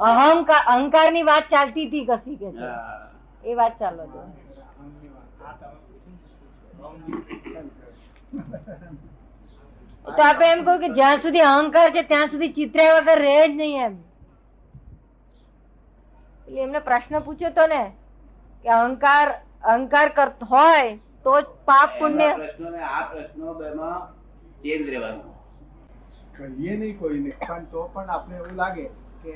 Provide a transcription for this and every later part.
અહંકાર અહંકારની વાત ચાલતી હતી કસી કે એ વાત ચાલો તો. તો આપણે એમ કહ્યું કે જ્યાં સુધી અહંકાર છે ત્યાં સુધી ચિત્ર વગર રહે જ નહીં એમ. એટલે એમને પ્રશ્ન પૂછ્યો તો ને કે અહંકાર અહંકાર કરતો હોય તો જ પાપ પુણ્ય આ પ્રશ્નો બેમાં ચેન્જ રહેવાનું કહીએ નહીં કોઈને પણ તો પણ આપણે એવું લાગે કે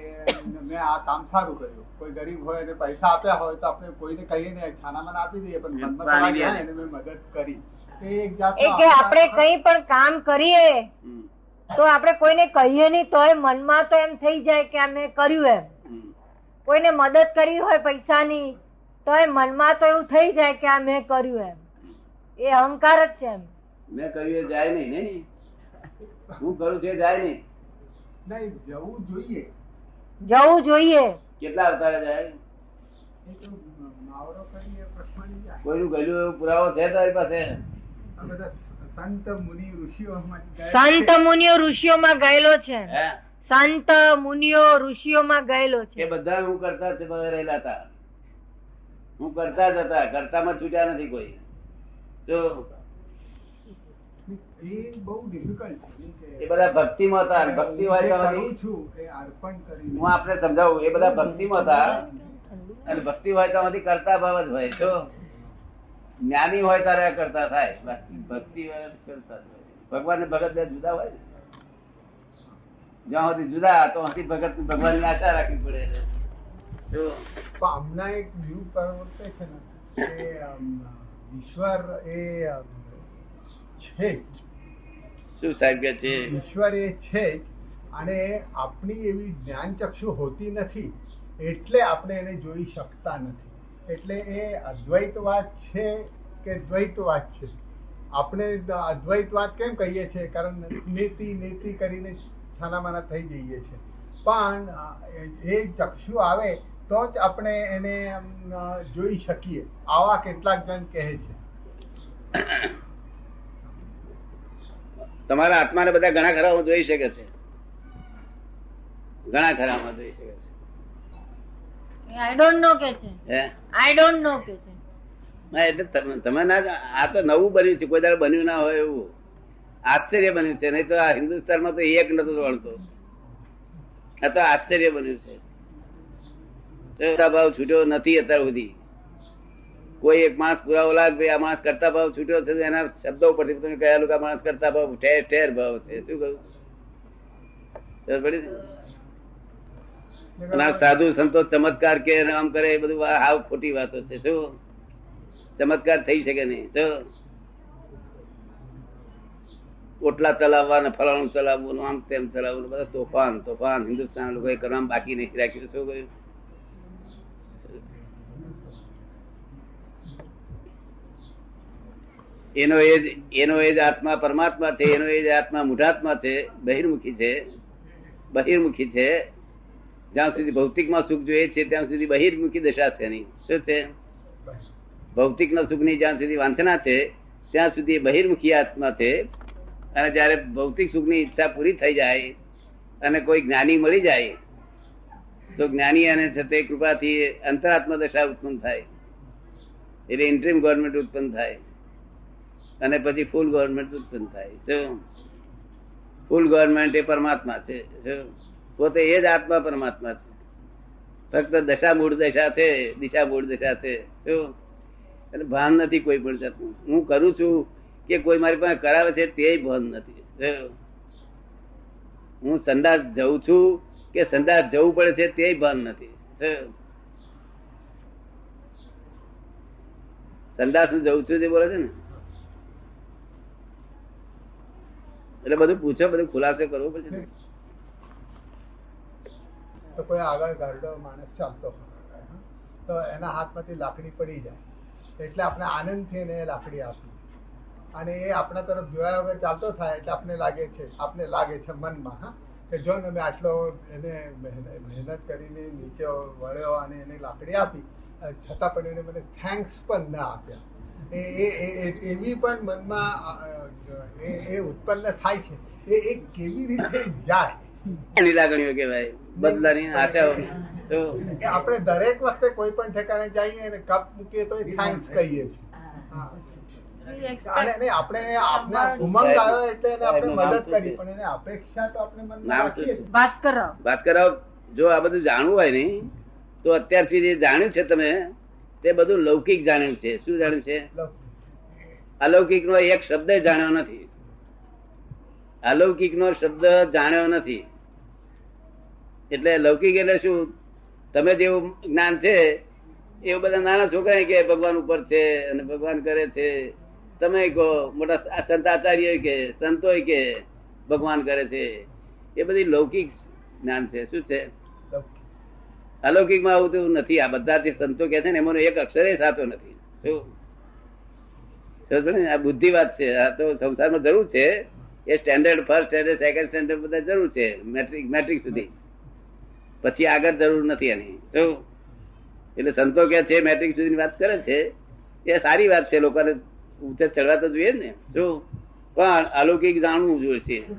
મેં આ કામ સારું કર્યું. કોઈ ગરીબ હોય અને પૈસા આપ્યા હોય તો આપણે કોઈને કહીએ ને ખાનામાં આપી દઈએ પણ મનમાં તો એને મેં મદદ કરી. એક કે આપણે કઈ પણ કામ કરીએ તો આપણે કોઈને કહીએ નહીં તોય મનમાં તો એમ થઈ જાય કે અમે કર્યું એમ. કોઈને મદદ કરી હોય પૈસાની તોય મનમાં તો એવું થઈ જાય કે આ મેં કર્યું એમ. એ અહંકાર જ છે એમ. મેં કહ્યું એ જાય નહીં નહીં હું કરું છે જાય નહીં. નહીં જવું જોઈએ. જવું જોઈએ. કેટલા અવતારે જાય? એ તો માવરો કરીએ પ્રશ્ન જાય. કોઈનું ગયેલું એવું પુરાવો છે તારી પાસે? સંત મુનિ સંત. મુનિઓ ઋષિઓમાં ગયેલો છે. હે? સંત મુનિઓ ઋષિઓમાં ગયેલો એ છે બધા હું કરતા જ રહેલા હતા. હું કરતા જ હતા કરતામાં છૂટ્યા નથી કોઈ. જો એ બહુ ડિફિકલ્ટ એ બધા ભક્તિમાં હતા ભક્તિ હોય તો છું હું સમજાવું એ બધા ભક્તિમાં હતા. અને ભક્તિ હોય તો કરતા ભાવ જ હોય જો. જ્ઞાની હોય ત્યારે કરતા થાય. ભક્તિ હોય કરતા ભગવાન ને ભગત બે જુદા હોય જ્યાં સુધી જુદા તો અહીંથી ભગત ભગવાનની આશા રાખવી પડે. પણ હમણાં એક વ્યૂ પ્રવર્તે છે ને કે ઈશ્વર એ છે. શું સાહેબ કે છે? ઈશ્વર એ છે અને આપણી એવી જ્ઞાન ચક્ષુ હોતી નથી એટલે આપણે એને જોઈ શકતા નથી. એટલે એ અદ્વૈતવાદ છે કે દ્વૈતવાદ છે? આપણે અદ્વૈતવાદ કેમ કહીએ છીએ? કારણ નીતિ નીતિ કરીને છાનામાના થઈ જઈએ છીએ. પણ એ ચક્ષુ આવે તો જ આપણે એને જોઈ શકીએ. આવા કેટલાક જણ કહે છે. તમારા આત્માને બધા ઘણા ખરામાં જોઈ શકે છે. ઘણા ખરામાં જોઈ શકે આઈ ડોન્ટ નો કે છે. હે? આઈ ડોન્ટ નો કે છે. ના એટલે તમે- ના આ તો નવું બન્યું છે કોઈ દાડો બન્યું ના હોય એવું. આશ્ચર્ય બન્યું છે નહીં તો આ હિન્દુસ્તાનમાં તો એક નતો વળતો આ તો આશ્ચર્ય બન્યું છે. ભાવ છૂટ્યો નથી અત્યાર સુધી. કોઈ એક માણસ પુરાવો લાગ આ માણસ કરતા ભાવ છૂટ્યો છે એના શબ્દો પરથી તમે કહેલું કે માણસ કરતા ભાવ ઠેર ઠેર ભાવ છે. શું કહ્યું સાધુ સંતો ચમત્કાર કે આમ કરે એ બધું હાવ ખોટી વાતો છે. શું? ચમત્કાર થઈ શકે નહીં. તો ઓટલા ચલાવવા ને ફલાણું ચલાવવું આમ તેમ ચલાવવું બધા તોફાન તોફાન, હિન્દુસ્તાન લોકોએ કરવાનું બાકી નહીં રાખ્યું. શું કહ્યું? એનો એ જ એનો એ જ આત્મા પરમાત્મા છે, એનો એ જ આત્મા મૂઢાત્મા છે, બહિર્મુખી છે. બહિર્મુખી છે. જ્યાં સુધી ભૌતિકમાં સુખ જોઈએ છે, ત્યાં સુધી બહિર્મુખી દશા છે એની. શું છે? ભૌતિકના સુખની જ્યાં સુધી વાંચના છે, ત્યાં સુધી બહિર્મુખી આત્મા છે. અને જ્યારે ભૌતિક સુખની ઈચ્છા પૂરી થઈ જાય અને કોઈ જ્ઞાની મળી જાય, તો જ્ઞાની અને છે તે કૃપાથી અંતરાત્મા દશા ઉત્પન્ન થાય. એટલે ઇન્ટ્રીમ ગવર્મેન્ટ ઉત્પન્ન થાય. અને પછી ફૂલ ગવર્મેન્ટ ઉત્પન્ન થાય. ફૂલ ગવર્મેન્ટ એ પરમાત્મા છે? પોતે એ જ આત્મા પરમાત્મા છે. ફક્ત દશા મૂળ દશા છે દિશા મૂળ દશા છે. શું એટલે ભાન નથી કોઈ પણ જાતનું. હું કરું છું કે કોઈ મારી પાસે કરાવે છે તે ભાન નથી. હું સંદાસ જઉં છું કે સંદાસ જવું પડે છે તે ભાન નથી? સંદાસ હું જઉં છું જે બોલે છે ને એટલે બધું પૂછો, બધું ખુલાસો કરવો પછી. તો કોઈ આગળ ગાર્ડો માણસ ચાલતો તો એના હાથમાંથી લાકડી પડી જાય. એટલે આપણે આનંદથી એને લાકડી આપી અને એ આપણા તરફ જોયા વગર ચાલતો થાય એટલે આપણે લાગે છે આપણે લાગે છે મનમાં, હા? કે જો ને મેં આટલો એને મહેનત કરીને નીચે વળ્યો અને એને લાકડી આપી છતાં પણ એને મને થેન્ક્સ પણ ના આપ્યા. એવી પણ મનમાં એ એ ઉત્પન્ન થાય છે. એ એ કેવી રીતે જાય? એની લાગણીઓ કહેવાય બદલાની આશાઓ. તો આપણે દરેક વખતે કોઈ પણ ઠેકાણે જઈએ અને કપ મૂકીએ તો થેન્ક્સ કહીએ છીએ. આપણે આપણે ઉમંગ આવ્યો એટલે આપણે મદદ કરી પણ એને અપેક્ષા તો આપણે મનમાં નામ શું રાખીએ છે? ભાસ્કર ભાસ્કર જો આ બધું જાણવું હોય ને તો અત્યાર સુધી જાણ્યું છે તમે. તે બધું લૌકિક જાણ્યું છે. શું જાણ્યું છે? અલૌકિક નો એક શબ્દ જાણ્યો નથી. અલૌકિક નો શબ્દ જાણ્યો નથી. એટલે લૌકિક એટલે શું? તમે જેવું જ્ઞાન છે, એવું બધા નાના છોકરા કે ભગવાન ઉપર છે અને ભગવાન કરે છે. તમે કહો, મોટા સંતાચાર્ય કે સંતો કે ભગવાન કરે છે. એ બધી લૌકિક જ્ઞાન છે. શું છે. અલૌકિકમાં આવું તેવું નથી. આ બધા જે સંતો કે છે ને, એમાંનો એક અક્ષરે સાચો નથી. શું? આ બુદ્ધિ વાત છે. આ તો સંસારમાં જરૂર છે. એ standard first standard second standard બધા જરૂર છે. મેટ્રિક મેટ્રિક સુધી. પછી આગળ જરૂર નથી એની. શું? એટલે સંતો કે છે મેટ્રિક સુધીની વાત કરે છે. એ સારી વાત છે. લોકોને ઉત્તર ચડવા તો જોઈએ ને. શું? પણ અલૌકિક જાણવું જોઈએ.